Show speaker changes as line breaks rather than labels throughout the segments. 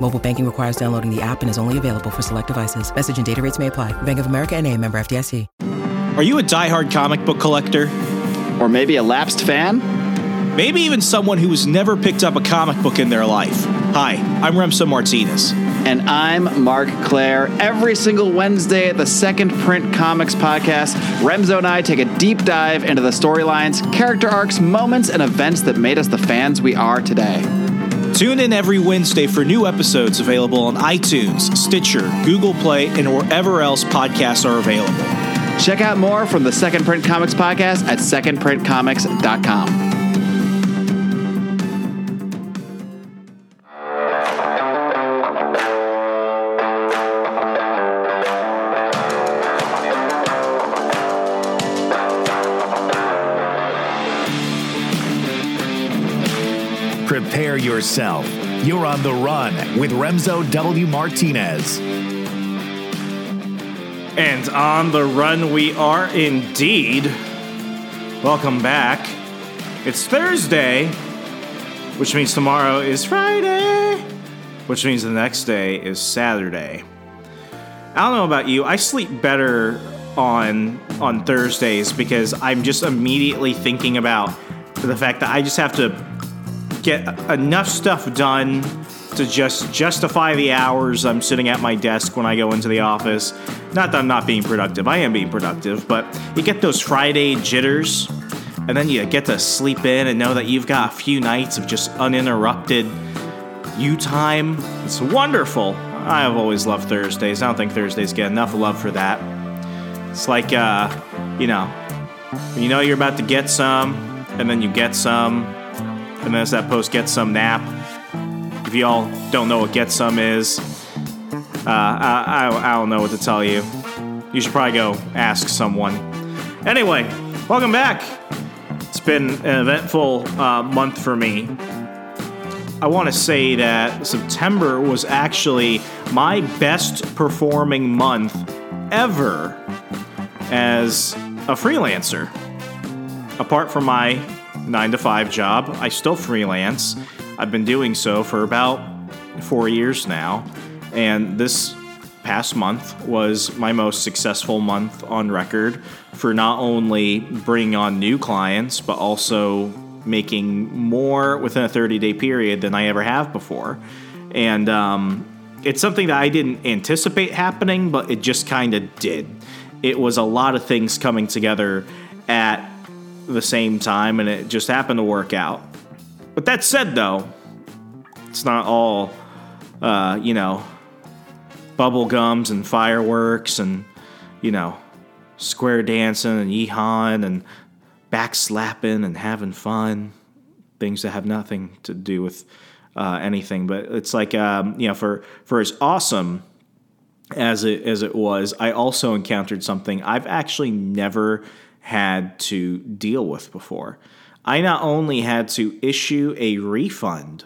Mobile banking requires downloading the app and is only available for select devices. Message and data rates may apply. Bank of America and a member FDIC.
Are you a diehard comic book collector?
Or maybe a lapsed fan?
Maybe even someone who has never picked up a comic book in their life. Hi, I'm Remso Martinez.
And I'm Mark Claire. Every single Wednesday at the Second Print Comics podcast, Remso and I take a deep dive into the storylines, character arcs, moments, and events that made us the fans we are today.
Tune in every Wednesday for new episodes available on iTunes, Stitcher, Google Play, and wherever else podcasts are available.
Check out more from the Second Print Comics podcast at secondprintcomics.com.
yourself. You're on the run with Remso W. Martinez.
And on the run we are indeed. Welcome back. It's Thursday, which means tomorrow is Friday, which means the next day is Saturday. I don't know about you, I sleep better on on Thursdays because I'm just immediately thinking about the fact that I just have to get enough stuff done to just justify the hours I'm sitting at my desk when I go into the office. Not that I'm not being productive, I am being productive, but you get those Friday jitters, and then you get to sleep in and know that you've got a few nights of just uninterrupted you time. It's wonderful. I've always loved Thursdays. I don't think Thursdays get enough love for that. It's like, uh, you know, you know you're about to get some, and then you get some, and then that post get some nap. If you all don't know what get some is, uh, I, I, I don't know what to tell you. You should probably go ask someone. Anyway, welcome back. It's been an eventful uh, month for me. I want to say that September was actually my best performing month ever as a freelancer. Apart from my nine to five job. I still freelance. I've been doing so for about four years now. And this past month was my most successful month on record for not only bringing on new clients, but also making more within a 30 day period than I ever have before. And um, it's something that I didn't anticipate happening, but it just kind of did. It was a lot of things coming together at the same time, and it just happened to work out. But that said, though, it's not all, uh, you know, bubble gums and fireworks and, you know, square dancing and yeehawing and backslapping and having fun. Things that have nothing to do with uh, anything. But it's like, um, you know, for, for as awesome as it, as it was, I also encountered something I've actually never had to deal with before. I not only had to issue a refund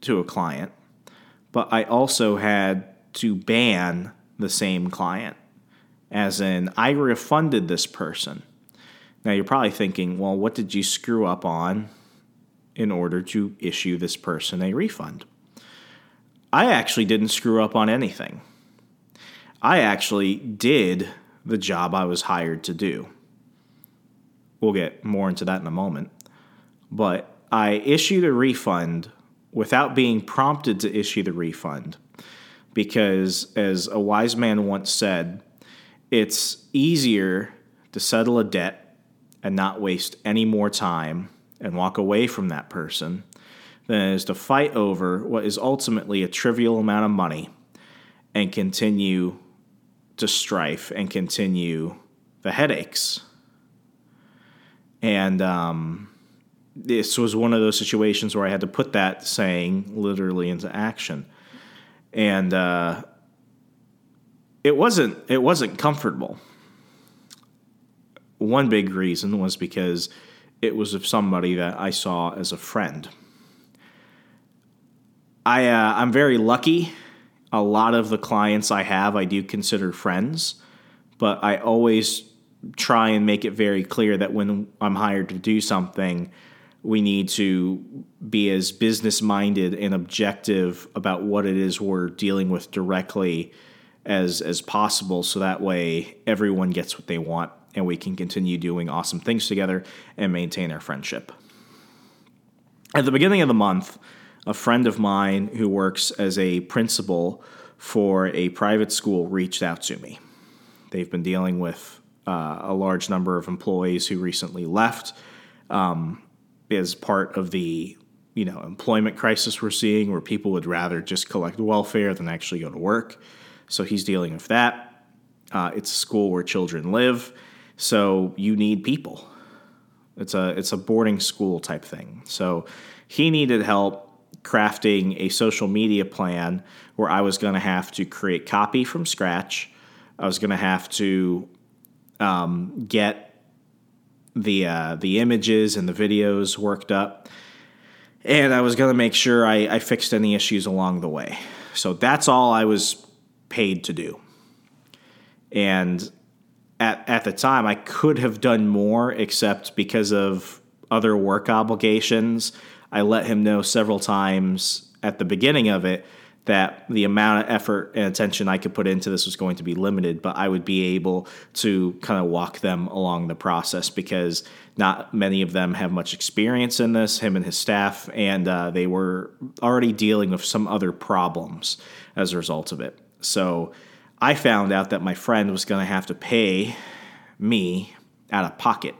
to a client, but I also had to ban the same client. As in, I refunded this person. Now you're probably thinking, well, what did you screw up on in order to issue this person a refund? I actually didn't screw up on anything. I actually did the job I was hired to do. We'll get more into that in a moment. But I issued a refund without being prompted to issue the refund. Because, as a wise man once said, it's easier to settle a debt and not waste any more time and walk away from that person than it is to fight over what is ultimately a trivial amount of money and continue to strife and continue the headaches. And um, this was one of those situations where I had to put that saying literally into action. And uh, it wasn't it wasn't comfortable. One big reason was because it was of somebody that I saw as a friend. I uh, I'm very lucky. A lot of the clients I have, I do consider friends, but I always try and make it very clear that when I'm hired to do something, we need to be as business minded and objective about what it is we're dealing with directly as as possible so that way everyone gets what they want and we can continue doing awesome things together and maintain our friendship. At the beginning of the month, a friend of mine who works as a principal for a private school reached out to me. They've been dealing with uh, a large number of employees who recently left um, part of the you know employment crisis we're seeing, where people would rather just collect welfare than actually go to work. So he's dealing with that. Uh, it's a school where children live, so you need people. It's a it's a boarding school type thing. So he needed help crafting a social media plan where I was going to have to create copy from scratch. I was going to have to um, get the uh, the images and the videos worked up, and I was to make sure I, I fixed any issues along the way. So that's all I was paid to do. And at at the time, I could have done more, except because of other work obligations. I let him know several times at the beginning of it that the amount of effort and attention I could put into this was going to be limited, but I would be able to kind of walk them along the process because not many of them have much experience in this, him and his staff, and uh, they were already dealing with some other problems as a result of it. So I found out that my friend was going to have to pay me out of pocket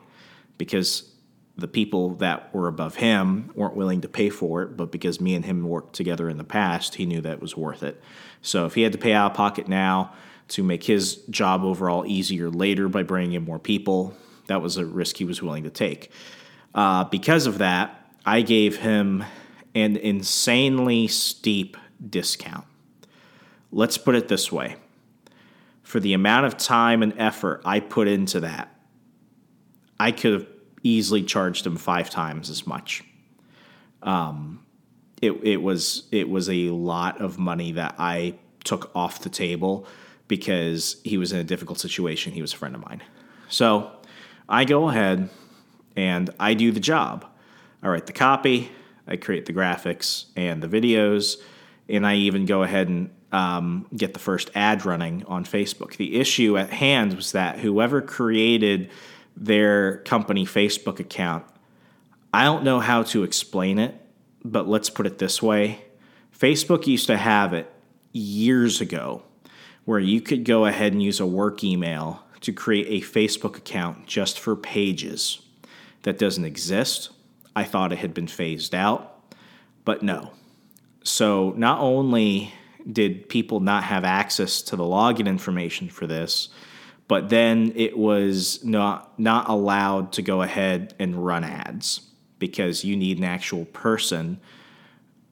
because the people that were above him weren't willing to pay for it, but because me and him worked together in the past, he knew that it was worth it. So if he had to pay out of pocket now to make his job overall easier later by bringing in more people, that was a risk he was willing to take. Uh, because of that, I gave him an insanely steep discount. Let's put it this way for the amount of time and effort I put into that, I could have easily charged him five times as much. Um, it it was it was a lot of money that I took off the table because he was in a difficult situation. He was a friend of mine, so I go ahead and I do the job. I write the copy, I create the graphics and the videos, and I even go ahead and um, get the first ad running on Facebook. The issue at hand was that whoever created their company Facebook account. I don't know how to explain it, but let's put it this way Facebook used to have it years ago where you could go ahead and use a work email to create a Facebook account just for pages. That doesn't exist. I thought it had been phased out, but no. So not only did people not have access to the login information for this, but then it was not not allowed to go ahead and run ads because you need an actual person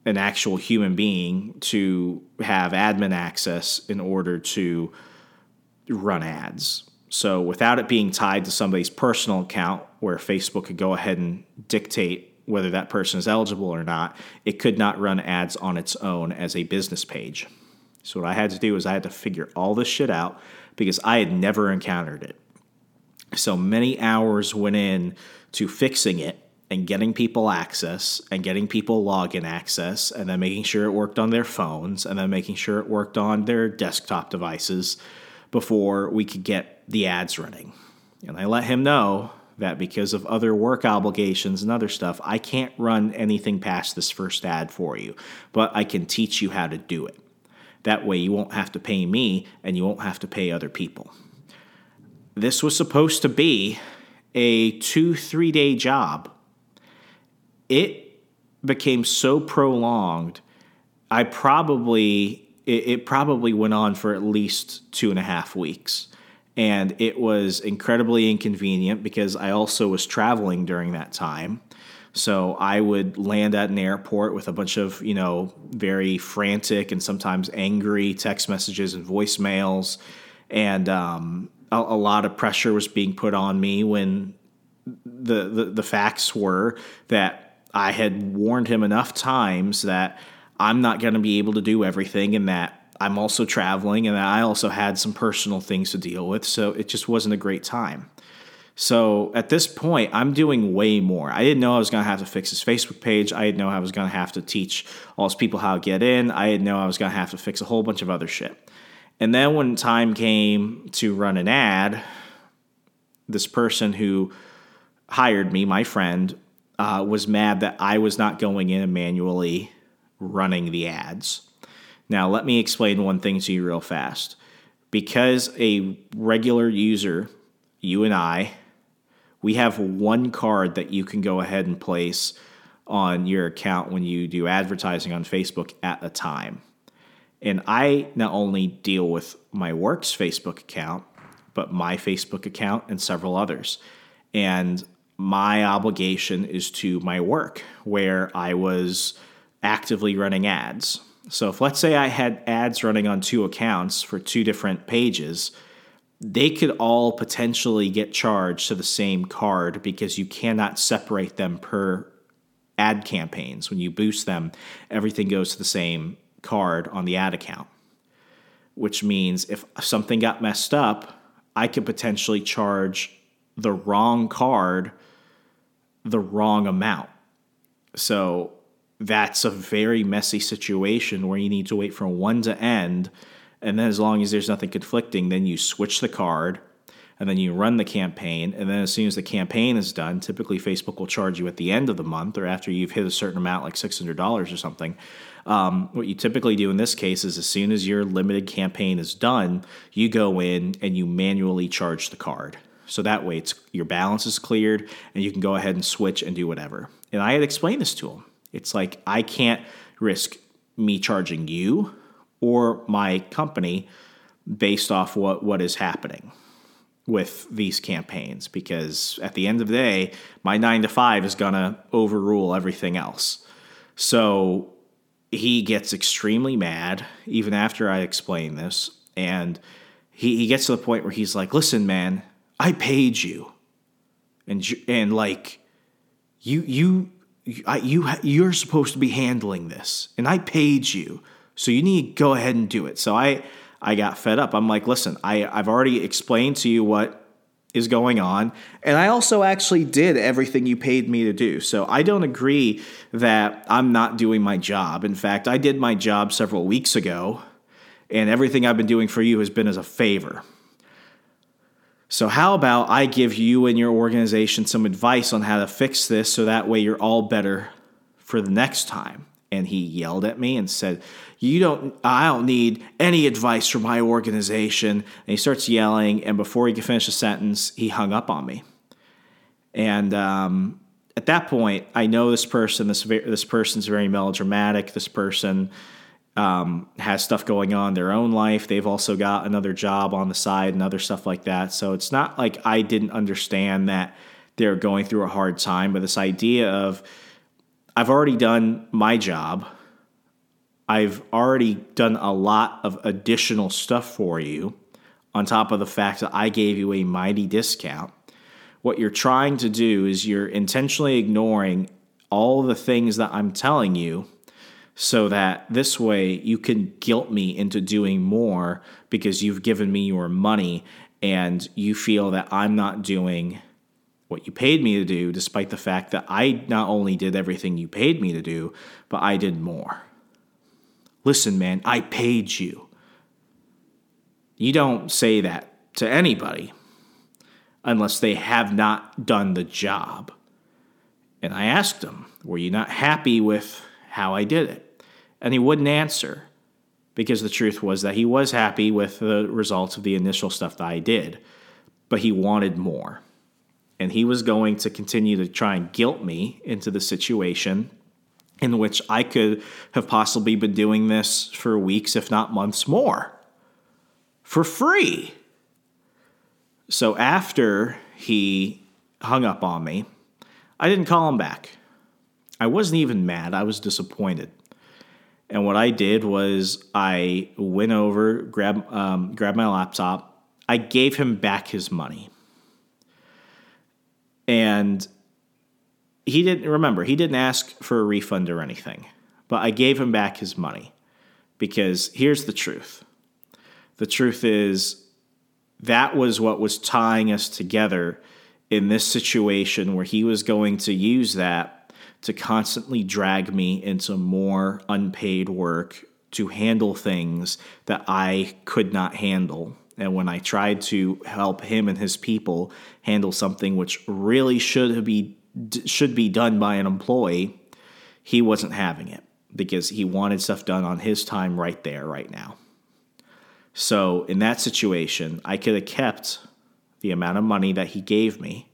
an actual human being to have admin access in order to run ads. So without it being tied to somebody's personal account where Facebook could go ahead and dictate whether that person is eligible or not, it could not run ads on its own as a business page. So what I had to do is I had to figure all this shit out because I had never encountered it. So many hours went in to fixing it and getting people access and getting people login access and then making sure it worked on their phones and then making sure it worked on their desktop devices before we could get the ads running. And I let him know that because of other work obligations and other stuff, I can't run anything past this first ad for you, but I can teach you how to do it. That way, you won't have to pay me and you won't have to pay other people. This was supposed to be a two, three day job. It became so prolonged, I probably, it, probably went on for at least two and a half weeks and it was incredibly inconvenient because I also was traveling during that time. So I would land at an airport with a bunch of, you know, very frantic and sometimes angry text messages and voicemails. And um, a, a, lot of pressure was being put on me when the, the, the facts were that I had warned him enough times that I'm not going to be able to do everything and that I'm also traveling and that I also had some personal things to deal with. So it just wasn't a great time. So at this point, I'm doing way more. I didn't know I was going to have to fix his Facebook page. I didn't know I was going to have to teach all his people how to get in. I didn't know I was going to have to fix a whole bunch of other shit. And then when time came to run an ad, this person who hired me, my friend, uh, was mad that I was not going in and manually running the ads. Now, let me explain one thing to you real fast. Because a regular user, you and I, we have one card that you can go ahead and place on your account when you do advertising on Facebook at a time. And I not only deal with my work's Facebook account, but my Facebook account and several others. And my obligation is to my work, where I was actively running ads. So if let's say I had ads running on two accounts for two different pages, they could all potentially get charged to the same card because you cannot separate them per ad campaigns. When you boost them, everything goes to the same card on the ad account. Which means if something got messed up, I could potentially charge the wrong card the wrong amount. So that's a very messy situation where you need to wait for one to end. And then, as long as there's nothing conflicting, then you switch the card and then you run the campaign. And then, as soon as the campaign is done, typically Facebook will charge you at the end of the month or after you've hit a certain amount, like $600 or something. Um, what you typically do in this case is as soon as your limited campaign is done, you go in and you manually charge the card. So that way, it's, your balance is cleared and you can go ahead and switch and do whatever. And I had explained this to him. It's like I can't risk me charging you or my company based off what, what is happening with these campaigns because at the end of the day, my nine to five is going to overrule everything else. So he gets extremely mad even after I explain this. And he, he gets to the point where he's like, listen, man, I paid you. And, and like, you, you, I, you you're supposed to be handling this, and I paid you, so you need to go ahead and do it. So I I got fed up. I'm like, listen, I I've already explained to you what is going on, and I also actually did everything you paid me to do. So I don't agree that I'm not doing my job. In fact, I did my job several weeks ago, and everything I've been doing for you has been as a favor. So, how about I give you and your organization some advice on how to fix this so that way you're all better for the next time? And he yelled at me and said, You don't, I don't need any advice from my organization. And he starts yelling. And before he could finish a sentence, he hung up on me. And um, at that point, I know this person, this, this person's very melodramatic. This person, um, has stuff going on in their own life. They've also got another job on the side and other stuff like that. So it's not like I didn't understand that they're going through a hard time, but this idea of I've already done my job. I've already done a lot of additional stuff for you on top of the fact that I gave you a mighty discount. What you're trying to do is you're intentionally ignoring all the things that I'm telling you so that this way you can guilt me into doing more because you've given me your money and you feel that I'm not doing what you paid me to do, despite the fact that I not only did everything you paid me to do, but I did more. Listen, man, I paid you. You don't say that to anybody. unless they have not done the job. And I asked him, Were you not happy with how I did it? And he wouldn't answer because the truth was that he was happy with the results of the initial stuff that I did, but he wanted more. And he was going to continue to try and guilt me into the situation in which I could have possibly been doing this for weeks, if not months more, for free. So after he hung up on me, I didn't call him back. I wasn't even mad, I was disappointed. And what I did was I went over, grabbed, um, grabbed my laptop, I gave him back his money. And he didn't remember, he didn't ask for a refund or anything, but I gave him back his money because here's the truth the truth is that was what was tying us together in this situation where he was going to use that to constantly drag me into more unpaid work to handle things that I could not handle. And when I tried to help him and his people handle something which really should be should be done by an employee, he wasn't having it because he wanted stuff done on his time right there right now. So in that situation, I could have kept the amount of money that he gave me,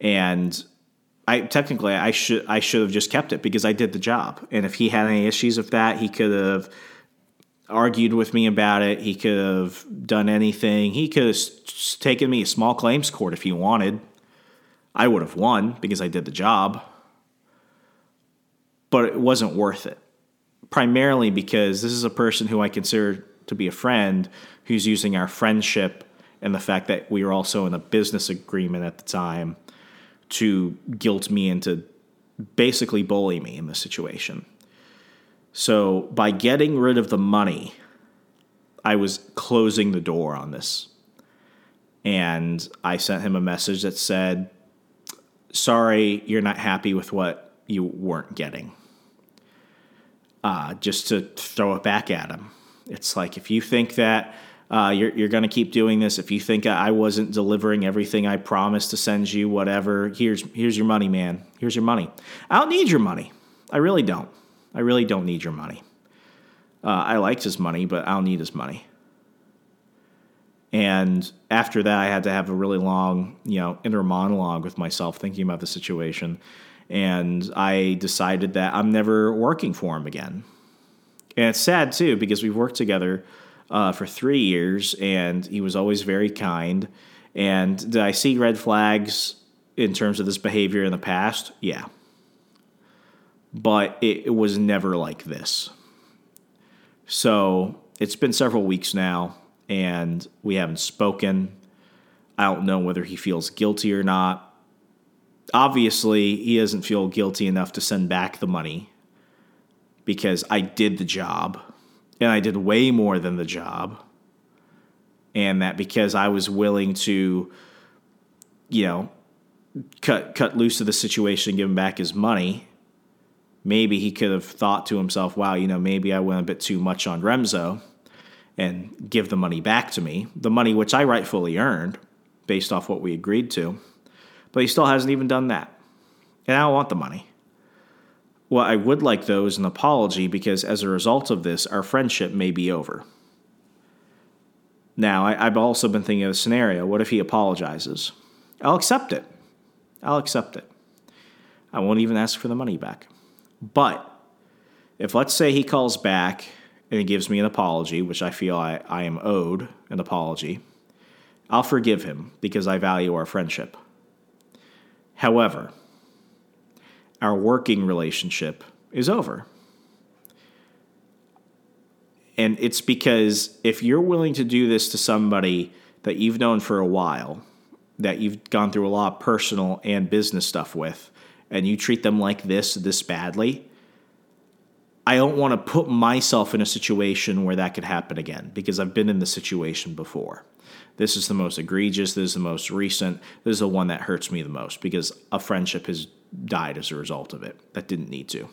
and I technically I should I should have just kept it because I did the job. And if he had any issues with that, he could have argued with me about it. He could have done anything. He could have taken me a small claims court if he wanted. I would have won because I did the job. But it wasn't worth it. Primarily because this is a person who I consider to be a friend who's using our friendship and the fact that we were also in a business agreement at the time to guilt me into basically bully me in this situation. So by getting rid of the money, I was closing the door on this. And I sent him a message that said, Sorry, you're not happy with what you weren't getting. Uh, just to throw it back at him. It's like if you think that uh, you're, you're going to keep doing this, if you think I wasn't delivering everything I promised to send you, whatever, here's here's your money, man. Here's your money. I don't need your money. I really don't. I really don't need your money. Uh, I liked his money, but I don't need his money. And after that, I had to have a really long, you know, inner monologue with myself, thinking about the situation. And I decided that I'm never working for him again. And it's sad too because we've worked together uh, for three years, and he was always very kind. And did I see red flags in terms of this behavior in the past? Yeah. But it, was never like this. So it's been several weeks now, and we haven't spoken. I don't know whether he feels guilty or not. Obviously, he doesn't feel guilty enough to send back the money because I did the job and I did way more than the job. And that because I was willing to, you know, cut cut loose of the situation, and give him back his money, maybe he could have thought to himself, wow, you know, maybe I went a bit too much on Remso and give the money back to me. The money which I rightfully earned based off what we agreed to. But he still hasn't even done that. And I don't want the money. Well, I would like though is an apology because as a result of this, our friendship may be over. Now, I, have also been thinking of a scenario. What if he apologizes? I'll accept it. I'll accept it. I won't even ask for the money back. But if, let's say, he calls back and he gives me an apology, which I feel I, I am owed an apology, I'll forgive him because I value our friendship. However, our working relationship is over. And it's because if you're willing to do this to somebody that you've known for a while, that you've gone through a lot of personal and business stuff with, and you treat them like this, this badly, I don't want to put myself in a situation where that could happen again because I've been in the situation before. This is the most egregious, this is the most recent, this is the one that hurts me the most because a friendship has died as a result of it that didn't need to.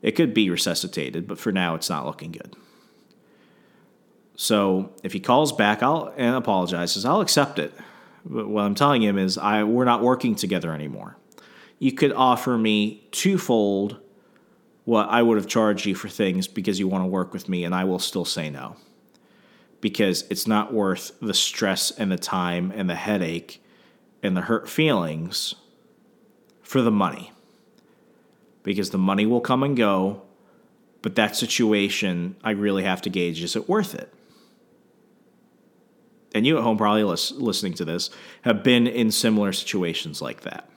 It could be resuscitated, but for now, it's not looking good. So if he calls back I'll, and apologizes, I'll accept it. But what I'm telling him is, I we're not working together anymore. You could offer me twofold what I would have charged you for things because you want to work with me, and I will still say no. Because it's not worth the stress and the time and the headache and the hurt feelings for the money. Because the money will come and go, but that situation, I really have to gauge is it worth it? And you at home, probably listening to this, have been in similar situations like that.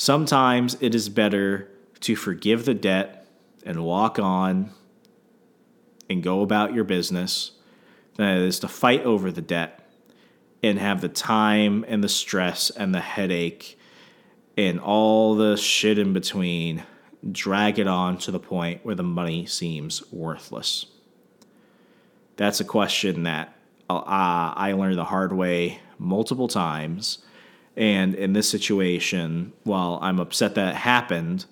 Sometimes it is better to forgive the debt and walk on and go about your business than it is to fight over the debt and have the time and the stress and the headache and all the shit in between drag it on to the point where the money seems worthless. That's a question that uh, I learned the hard way multiple times. And in this situation, while I'm upset that it happened,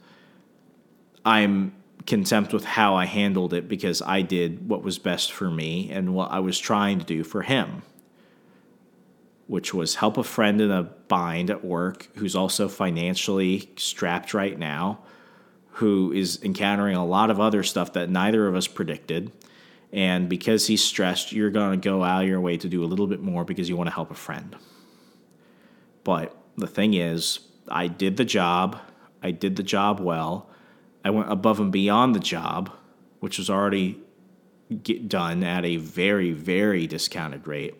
I'm contempt with how I handled it because I did what was best for me and what I was trying to do for him, which was help a friend in a bind at work who's also financially strapped right now, who is encountering a lot of other stuff that neither of us predicted. And because he's stressed, you're going to go out of your way to do a little bit more because you want to help a friend. But the thing is, I did the job. I did the job well. I went above and beyond the job, which was already done at a very, very discounted rate.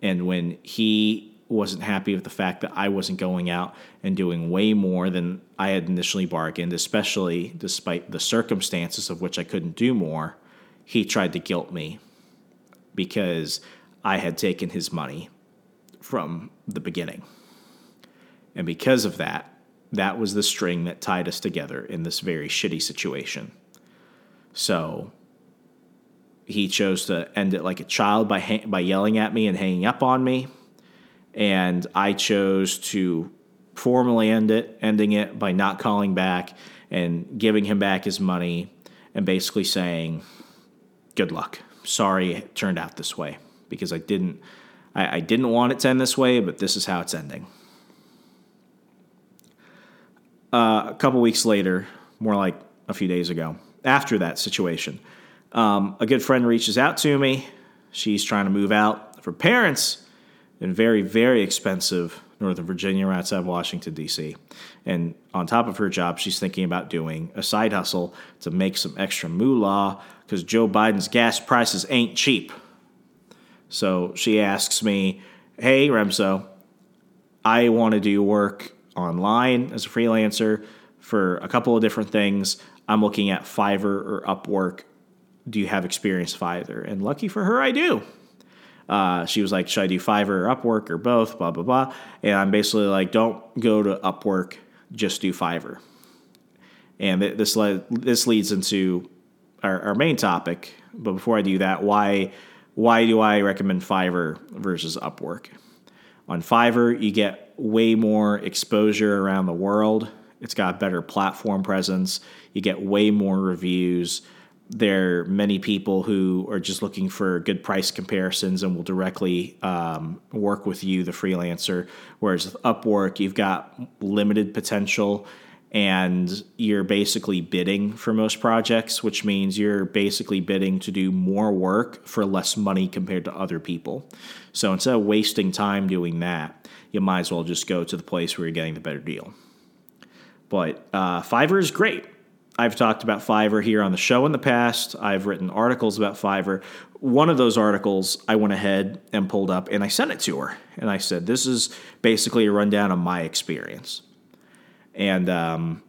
And when he wasn't happy with the fact that I wasn't going out and doing way more than I had initially bargained, especially despite the circumstances of which I couldn't do more, he tried to guilt me because I had taken his money from the beginning. And because of that, that was the string that tied us together in this very shitty situation. So he chose to end it like a child by ha- by yelling at me and hanging up on me, and I chose to formally end it, ending it by not calling back and giving him back his money and basically saying, "Good luck. Sorry it turned out this way because I didn't I, I didn't want it to end this way, but this is how it's ending." Uh, a couple weeks later, more like a few days ago, after that situation, um, a good friend reaches out to me. She's trying to move out for parents in very, very expensive Northern Virginia, right outside Washington, D.C. And on top of her job, she's thinking about doing a side hustle to make some extra moolah because Joe Biden's gas prices ain't cheap. So she asks me, Hey, Remso, I want to do work online as a freelancer for a couple of different things. I'm looking at Fiverr or Upwork. Do you have experience with either? And lucky for her, I do. Uh, she was like, Should I do Fiverr or Upwork or both? Blah, blah, blah. And I'm basically like, Don't go to Upwork, just do Fiverr. And this, le- this leads into our, our main topic. But before I do that, why, why do I recommend Fiverr versus Upwork? On Fiverr, you get way more exposure around the world. It's got better platform presence. You get way more reviews. There are many people who are just looking for good price comparisons and will directly um, work with you, the freelancer. Whereas with Upwork, you've got limited potential and you're basically bidding for most projects, which means you're basically bidding to do more work for less money compared to other people. So instead of wasting time doing that, you might as well just go to the place where you're getting the better deal. But uh, Fiverr is great. I've talked about Fiverr here on the show in the past. I've written articles about Fiverr. One of those articles I went ahead and pulled up and I sent it to her. And I said, This is basically a rundown of my experience. And um,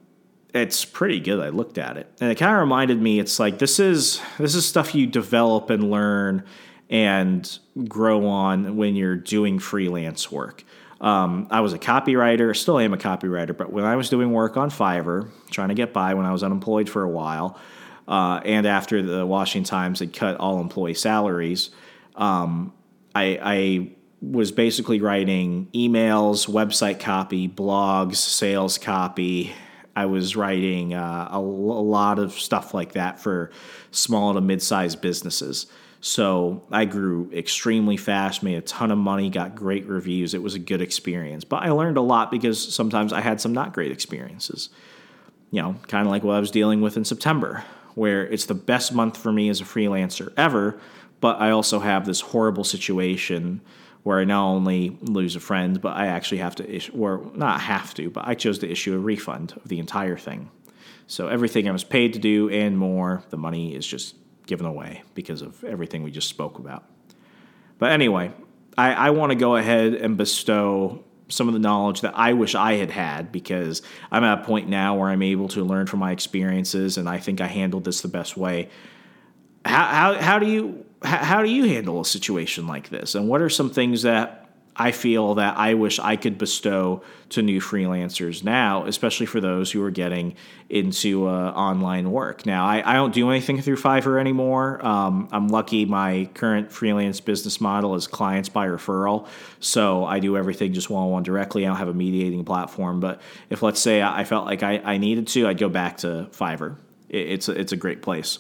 it's pretty good. I looked at it. And it kind of reminded me it's like this is this is stuff you develop and learn and grow on when you're doing freelance work. Um, I was a copywriter, still am a copywriter, but when I was doing work on Fiverr, trying to get by when I was unemployed for a while, uh, and after the Washington Times had cut all employee salaries, um, I, I was basically writing emails, website copy, blogs, sales copy. I was writing uh, a, a, lot of stuff like that for small to mid sized businesses. So I grew extremely fast, made a ton of money, got great reviews. It was a good experience. But I learned a lot because sometimes I had some not great experiences. You know, kind of like what I was dealing with in September, where it's the best month for me as a freelancer ever, but I also have this horrible situation where I not only lose a friend, but I actually have to issue, or not have to, but I chose to issue a refund of the entire thing. So everything I was paid to do and more, the money is just given away because of everything we just spoke about. But anyway, I, I want to go ahead and bestow some of the knowledge that I wish I had had because I'm at a point now where I'm able to learn from my experiences and I think I handled this the best way. How, how, how do you how do you handle a situation like this? And what are some things that I feel that I wish I could bestow to new freelancers now, especially for those who are getting into uh, online work. Now, I, I, don't do anything through Fiverr anymore. Um, I'm lucky my current freelance business model is clients by referral. So I do everything just one on one directly. I don't have a mediating platform. But if, let's say, I felt like I, I needed to, I'd go back to Fiverr. It, it's, a, it's a great place.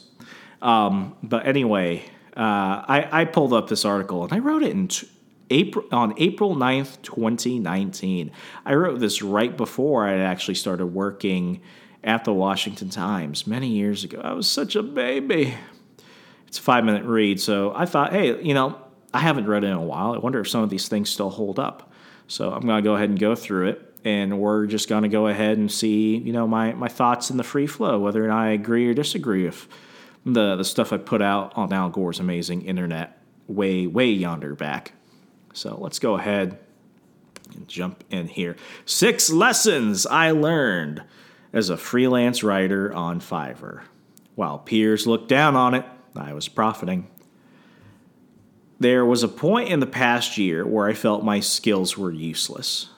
Um, but anyway, uh, I, I pulled up this article and I wrote it in. T- April on April 9th, 2019. I wrote this right before I actually started working at the Washington Times many years ago. I was such a baby. It's a five minute read, so I thought, hey, you know, I haven't read it in a while. I wonder if some of these things still hold up. So I'm going to go ahead and go through it, and we're just going to go ahead and see, you know, my, my thoughts in the free flow, whether or not I agree or disagree with the, the stuff I put out on Al Gore's amazing internet way, way yonder back. So let's go ahead and jump in here. Six lessons I learned as a freelance writer on Fiverr. While peers looked down on it, I was profiting. There was a point in the past year where I felt my skills were useless.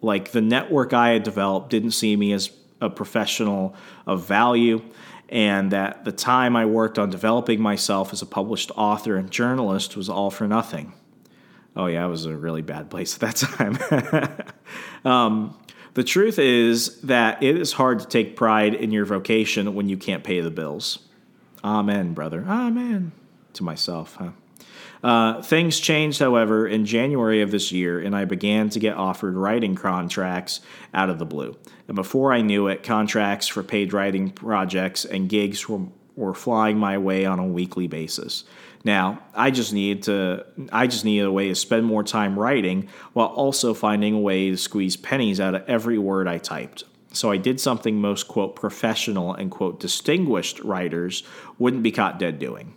Like the network I had developed didn't see me as a professional of value, and that the time I worked on developing myself as a published author and journalist was all for nothing. Oh yeah, it was a really bad place at that time. um, the truth is that it is hard to take pride in your vocation when you can't pay the bills. Amen, brother. Amen. To myself, huh? Uh, things changed, however, in January of this year, and I began to get offered writing contracts out of the blue. And before I knew it, contracts for paid writing projects and gigs were, were flying my way on a weekly basis. Now, I just need to I just needed a way to spend more time writing while also finding a way to squeeze pennies out of every word I typed. So I did something most quote professional and quote distinguished writers wouldn't be caught dead doing.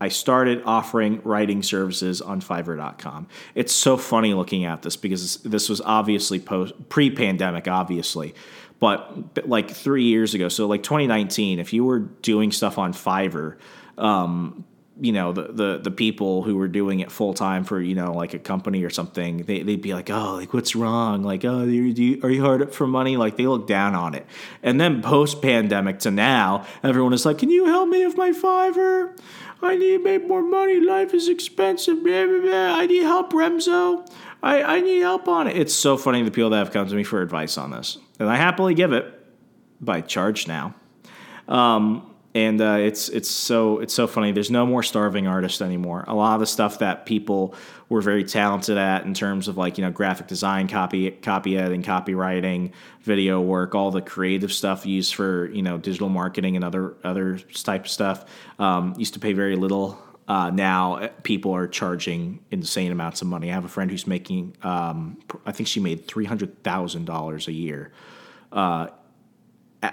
I started offering writing services on Fiverr.com. It's so funny looking at this because this was obviously post pre-pandemic, obviously, but like three years ago. So like 2019, if you were doing stuff on Fiverr, um, you know the, the the people who were doing it full time for you know like a company or something they, they'd be like oh like what's wrong? Like oh are you, are you hard up for money? Like they look down on it. And then post pandemic to now everyone is like can you help me with my fiverr i need to make more money. Life is expensive. Blah, blah, blah. i need help remso. I, I need help on it. It's so funny the people that have come to me for advice on this. And i happily give it by charge now. Um, and uh, it's it's so it's so funny. There's no more starving artists anymore. A lot of the stuff that people were very talented at in terms of like you know graphic design, copy copy editing, copywriting, video work, all the creative stuff used for you know digital marketing and other other type of stuff um, used to pay very little. Uh, now uh, people are charging insane amounts of money. I have a friend who's making, um, I think she made three hundred thousand dollars a year. Uh,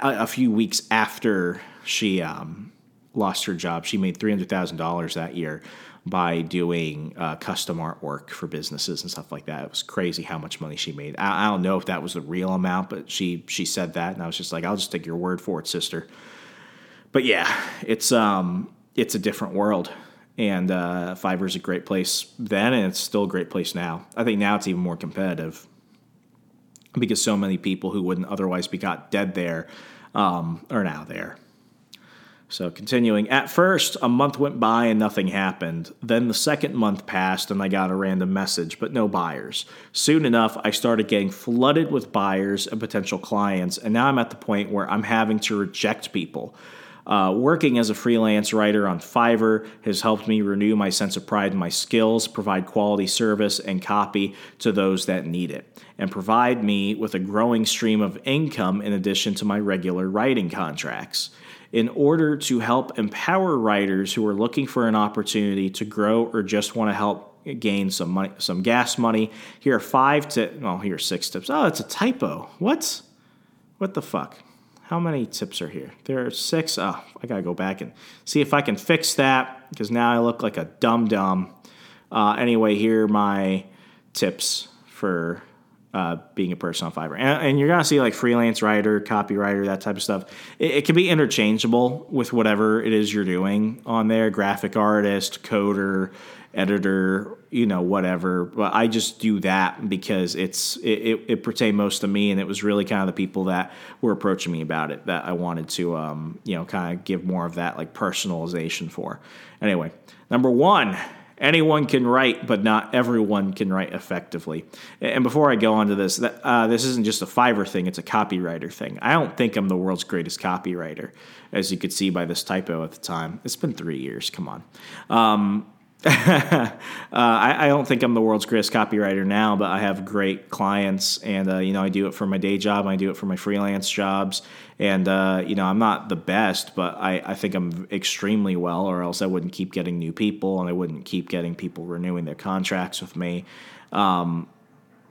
a, a few weeks after she um, lost her job. She made three hundred thousand dollars that year by doing uh, custom artwork for businesses and stuff like that. It was crazy how much money she made. I, I, don't know if that was the real amount, but she she said that, and I was just like, I'll just take your word for it, sister. But yeah, it's um it's a different world, and uh, Fiverr is a great place then, and it's still a great place now. I think now it's even more competitive because so many people who wouldn't otherwise be got dead there um, are now there. So, continuing, at first, a month went by and nothing happened. Then the second month passed and I got a random message, but no buyers. Soon enough, I started getting flooded with buyers and potential clients, and now I'm at the point where I'm having to reject people. Uh, working as a freelance writer on Fiverr has helped me renew my sense of pride in my skills, provide quality service and copy to those that need it, and provide me with a growing stream of income in addition to my regular writing contracts. In order to help empower writers who are looking for an opportunity to grow or just want to help gain some money, some gas money, here are five tips. Well, here are six tips. Oh, it's a typo. What? What the fuck? How many tips are here? There are six. Oh, I gotta go back and see if I can fix that because now I look like a dumb dumb. Uh, anyway, here are my tips for uh, being a person on Fiverr. And, and, you're gonna see like freelance writer, copywriter, that type of stuff. It, it, can be interchangeable with whatever it is you're doing on there. Graphic artist, coder, editor, you know, whatever. But I just do that because it's it, it, it, pertained most to me, and it was really kind of the people that were approaching me about it that I wanted to, um, you know, kind of give more of that like personalization for. Anyway, number one. Anyone can write, but not everyone can write effectively. And before I go on to this, that, uh, this isn't just a Fiverr thing; it's a copywriter thing. I don't think I'm the world's greatest copywriter, as you could see by this typo at the time. It's been three years. Come on. Um, uh, I, I, don't think I'm the world's greatest copywriter now, but I have great clients, and uh, you know I do it for my day job, I do it for my freelance jobs, and uh, you know I'm not the best, but I, I think I'm extremely well, or else I wouldn't keep getting new people, and I wouldn't keep getting people renewing their contracts with me. Um,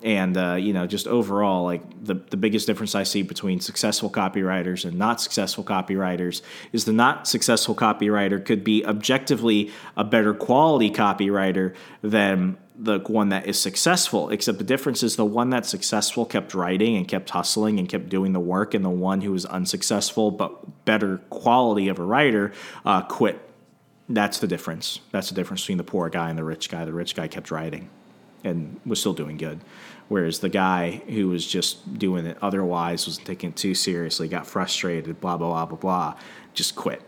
and uh, you know just overall like the, the biggest difference i see between successful copywriters and not successful copywriters is the not successful copywriter could be objectively a better quality copywriter than the one that is successful except the difference is the one that's successful kept writing and kept hustling and kept doing the work and the one who was unsuccessful but better quality of a writer uh, quit. That's the difference. That's the difference between the poor guy and the rich guy. The rich guy kept writing and was still doing good. Whereas the guy who was just doing it otherwise, wasn't taking it too seriously, got frustrated, blah, blah, blah, blah, blah, just quit.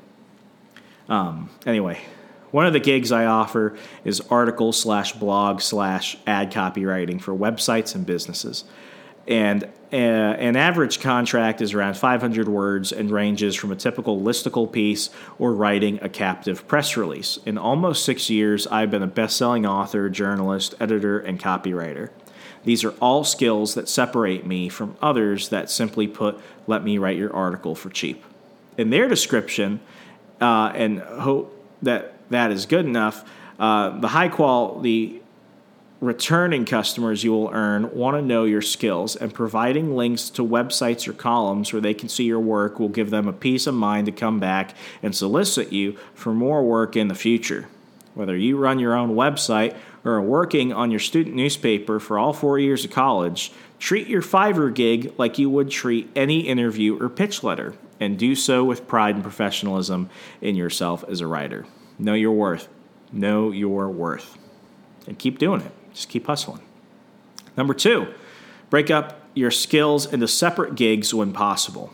Um, anyway, one of the gigs I offer is article slash blog slash ad copywriting for websites and businesses. And uh, an average contract is around 500 words and ranges from a typical listicle piece or writing a captive press release. In almost six years, I've been a best selling author, journalist, editor, and copywriter. These are all skills that separate me from others that simply put, let me write your article for cheap. In their description, uh, and hope that that is good enough, uh, the high quality returning customers you will earn want to know your skills, and providing links to websites or columns where they can see your work will give them a peace of mind to come back and solicit you for more work in the future. Whether you run your own website or working on your student newspaper for all four years of college, treat your Fiverr gig like you would treat any interview or pitch letter, and do so with pride and professionalism in yourself as a writer. Know your worth. Know your worth. And keep doing it. Just keep hustling. Number two, break up your skills into separate gigs when possible.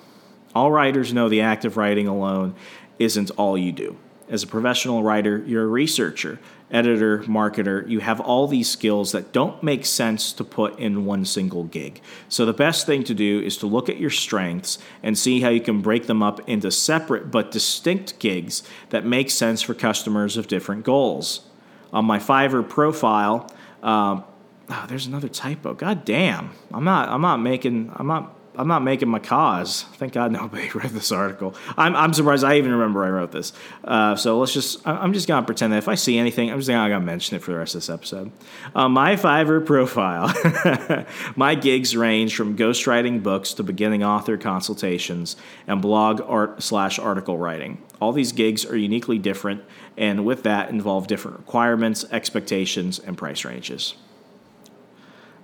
All writers know the act of writing alone isn't all you do. As a professional writer, you're a researcher, editor, marketer. You have all these skills that don't make sense to put in one single gig. So, the best thing to do is to look at your strengths and see how you can break them up into separate but distinct gigs that make sense for customers of different goals. On my Fiverr profile, um, oh, there's another typo. God damn. I'm not. I'm not making. I'm not. I'm not making my cause. Thank God nobody read this article. I'm, I'm surprised I even remember I wrote this. Uh, so let's just, I'm just going to pretend that if I see anything, I'm just going to mention it for the rest of this episode. Uh, my Fiverr profile. my gigs range from ghostwriting books to beginning author consultations and blog art slash article writing. All these gigs are uniquely different and with that involve different requirements, expectations, and price ranges.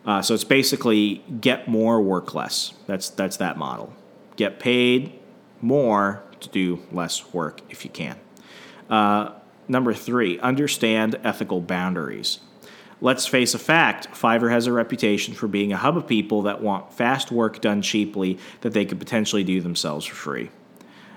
Uh, so it's basically get more, work less. That's that's that model. Get paid more to do less work if you can. Uh, number three, understand ethical boundaries. Let's face a fact Fiverr has a reputation for being a hub of people that want fast work done cheaply that they could potentially do themselves for free.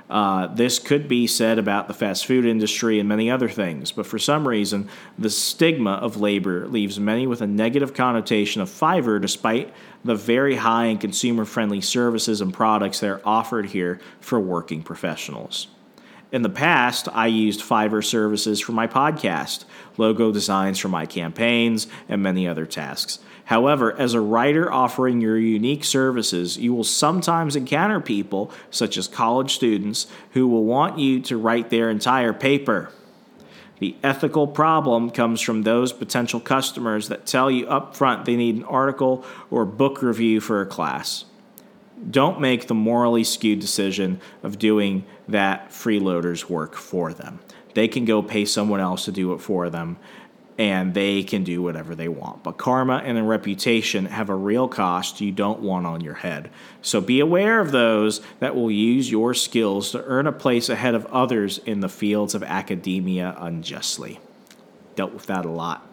Uh, this could be said about the fast food industry and many other things, but for some reason, the stigma of labor leaves many with a negative connotation of Fiverr despite the very high and consumer friendly services and products that are offered here for working professionals. In the past, I used Fiverr services for my podcast, logo designs for my campaigns, and many other tasks. However, as a writer offering your unique services, you will sometimes encounter people, such as college students, who will want you to write their entire paper. The ethical problem comes from those potential customers that tell you upfront they need an article or book review for a class. Don't make the morally skewed decision of doing that freeloaders work for them. They can go pay someone else to do it for them and they can do whatever they want. But karma and a reputation have a real cost you don't want on your head. So be aware of those that will use your skills to earn a place ahead of others in the fields of academia unjustly. Dealt with that a lot.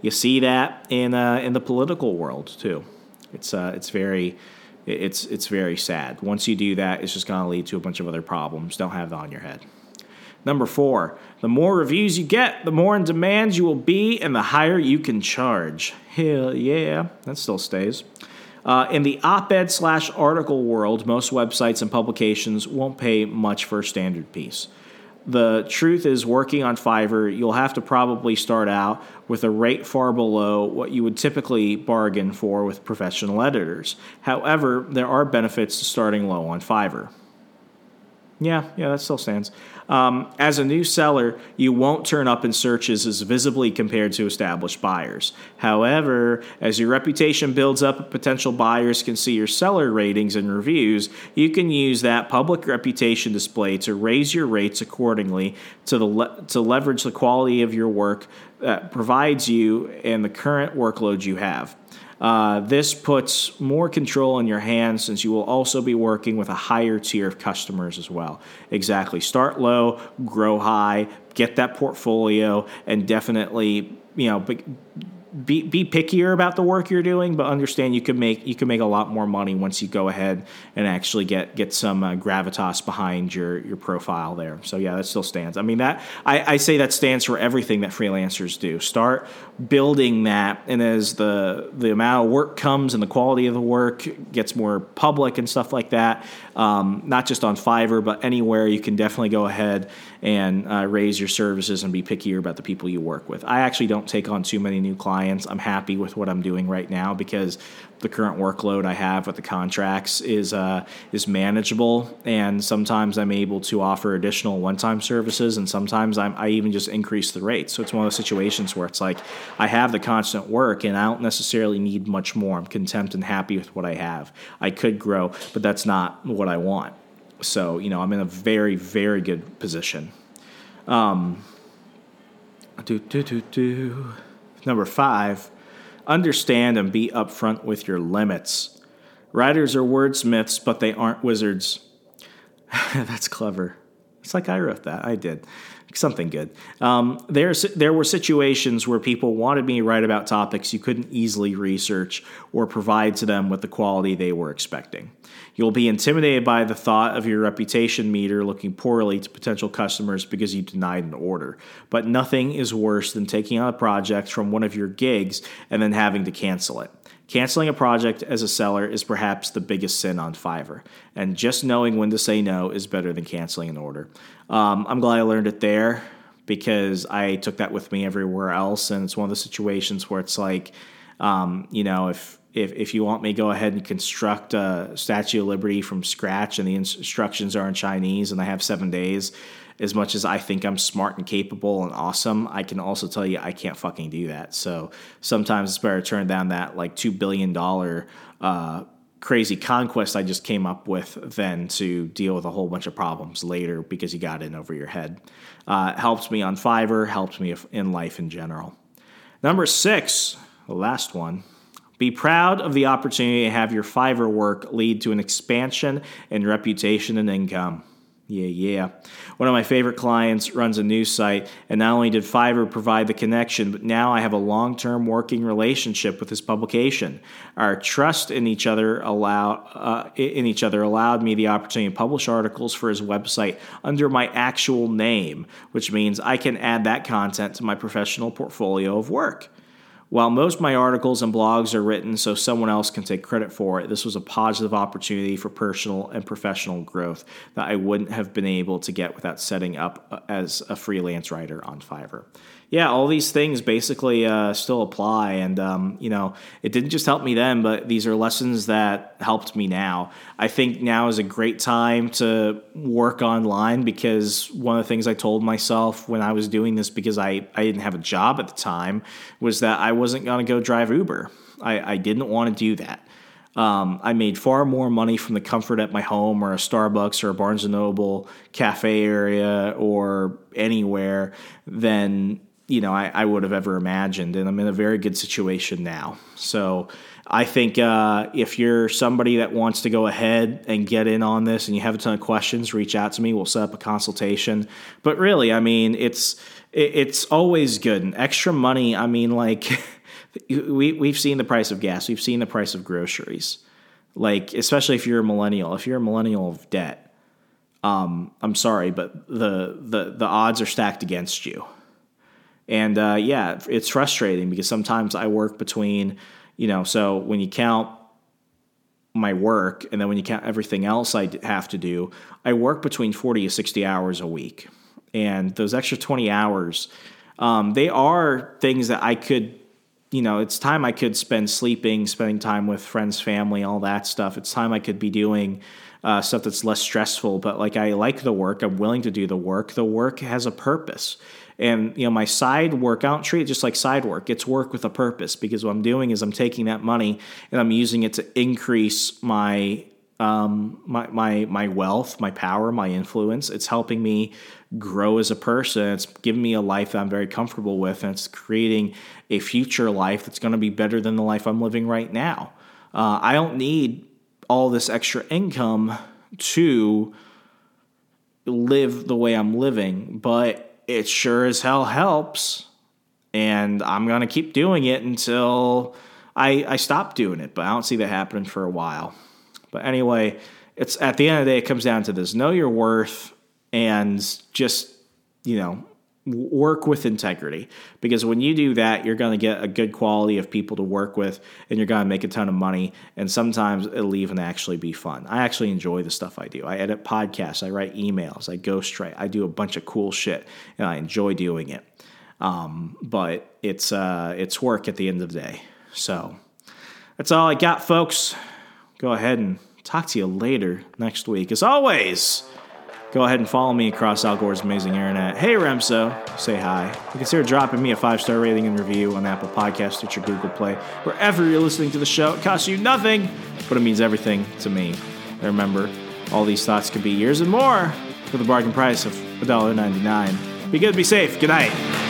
You see that in uh, in the political world too. It's uh, it's very it's it's very sad. Once you do that, it's just going to lead to a bunch of other problems. Don't have that on your head. Number four, the more reviews you get, the more in demand you will be, and the higher you can charge. Hell yeah, that still stays. Uh, in the op ed slash article world, most websites and publications won't pay much for a standard piece. The truth is, working on Fiverr, you'll have to probably start out with a rate far below what you would typically bargain for with professional editors. However, there are benefits to starting low on Fiverr. Yeah, yeah, that still stands. Um, as a new seller, you won't turn up in searches as visibly compared to established buyers. However, as your reputation builds up, potential buyers can see your seller ratings and reviews. You can use that public reputation display to raise your rates accordingly to the le- to leverage the quality of your work that provides you and the current workload you have. Uh, this puts more control in your hands since you will also be working with a higher tier of customers as well. Exactly. Start low, grow high, get that portfolio, and definitely, you know, be be pickier about the work you're doing, but understand you can make you can make a lot more money once you go ahead and actually get get some uh, gravitas behind your your profile there. So yeah, that still stands. I mean that I, I say that stands for everything that freelancers do. Start building that, and as the the amount of work comes and the quality of the work gets more public and stuff like that, um, not just on Fiverr but anywhere, you can definitely go ahead and uh, raise your services and be pickier about the people you work with. I actually don't take on too many new clients. I'm happy with what I'm doing right now because the current workload I have with the contracts is uh, is manageable, and sometimes I'm able to offer additional one-time services, and sometimes I'm, I even just increase the rate. So it's one of those situations where it's like I have the constant work, and I don't necessarily need much more. I'm content and happy with what I have. I could grow, but that's not what I want. So, you know, I'm in a very, very good position. Um, do, do, do, do. Number five, understand and be upfront with your limits. Writers are wordsmiths, but they aren't wizards. That's clever. It's like I wrote that. I did something good. Um, there's there were situations where people wanted me to write about topics you couldn't easily research or provide to them with the quality they were expecting. You'll be intimidated by the thought of your reputation meter looking poorly to potential customers because you denied an order. But nothing is worse than taking on a project from one of your gigs and then having to cancel it. Canceling a project as a seller is perhaps the biggest sin on Fiverr, and just knowing when to say no is better than canceling an order. Um, I'm glad I learned it there because I took that with me everywhere else, and it's one of the situations where it's like, um, you know, if if if you want me go ahead and construct a Statue of Liberty from scratch, and the instructions are in Chinese, and I have seven days as much as I think I'm smart and capable and awesome, I can also tell you I can't fucking do that. So sometimes it's better to turn down that like $2 billion uh, crazy conquest I just came up with than to deal with a whole bunch of problems later because you got in over your head. Uh, helped me on Fiverr, helps me in life in general. Number six, the last one. Be proud of the opportunity to have your Fiverr work lead to an expansion in reputation and income. Yeah, yeah. One of my favorite clients runs a news site, and not only did Fiverr provide the connection, but now I have a long term working relationship with his publication. Our trust in each other allow uh, in each other allowed me the opportunity to publish articles for his website under my actual name, which means I can add that content to my professional portfolio of work. While most of my articles and blogs are written so someone else can take credit for it, this was a positive opportunity for personal and professional growth that I wouldn't have been able to get without setting up as a freelance writer on Fiverr yeah, all these things basically uh, still apply. And, um, you know, it didn't just help me then, but these are lessons that helped me now. I think now is a great time to work online because one of the things I told myself when I was doing this, because I, I didn't have a job at the time, was that I wasn't going to go drive Uber. I, I didn't want to do that. Um, I made far more money from the comfort at my home or a Starbucks or a Barnes and Noble cafe area or anywhere than you know I, I, would have ever imagined and i'm in a very good situation now. So i think uh, if you're somebody that wants to go ahead and get in on this and you have a ton of questions reach out to me. We'll set up a consultation. But really i mean it's it's always good. And extra money i mean like we, we've seen the price of gas. We've seen the price of groceries. Like especially if you're a millennial. If you're a millennial of debt um, i'm sorry but the, the the odds are stacked against you and uh, yeah, it's frustrating because sometimes I work between, you know, so when you count my work and then when you count everything else I have to do, I work between 40 to 60 hours a week. And those extra 20 hours, um, they are things that I could, you know, it's time I could spend sleeping, spending time with friends, family, all that stuff. It's time I could be doing uh, stuff that's less stressful. But like, I like the work, I'm willing to do the work. The work has a purpose. And you know, my side work, I don't treat it just like side work. It's work with a purpose because what I'm doing is I'm taking that money and I'm using it to increase my um, my my my wealth, my power, my influence. It's helping me grow as a person. It's giving me a life that I'm very comfortable with, and it's creating a future life that's going to be better than the life I'm living right now. Uh, I don't need all this extra income to live the way I'm living, but it sure as hell helps. And I'm going to keep doing it until I, I stop doing it. But I don't see that happening for a while. But anyway, it's at the end of the day, it comes down to this know your worth and just, you know, work with integrity because when you do that you're going to get a good quality of people to work with and you're going to make a ton of money and sometimes it'll even actually be fun. I actually enjoy the stuff i do. I edit podcasts i write emails i ghostwrite i do a bunch of cool shit and i enjoy doing it. Um, but it's uh, it's work at the end of the day. So that's all i got folks. Go ahead and talk to you later next week. As always go ahead and follow me across Al Gore's amazing internet. Hey, Remso, say hi. Consider dropping me a five star rating and review on Apple Podcasts, Stitcher, Google Play, wherever you're listening to the show. It costs you nothing, but it means everything to me. And remember, all these thoughts could be yours and more for the bargain price of $1.99. Be good, be safe. Good night.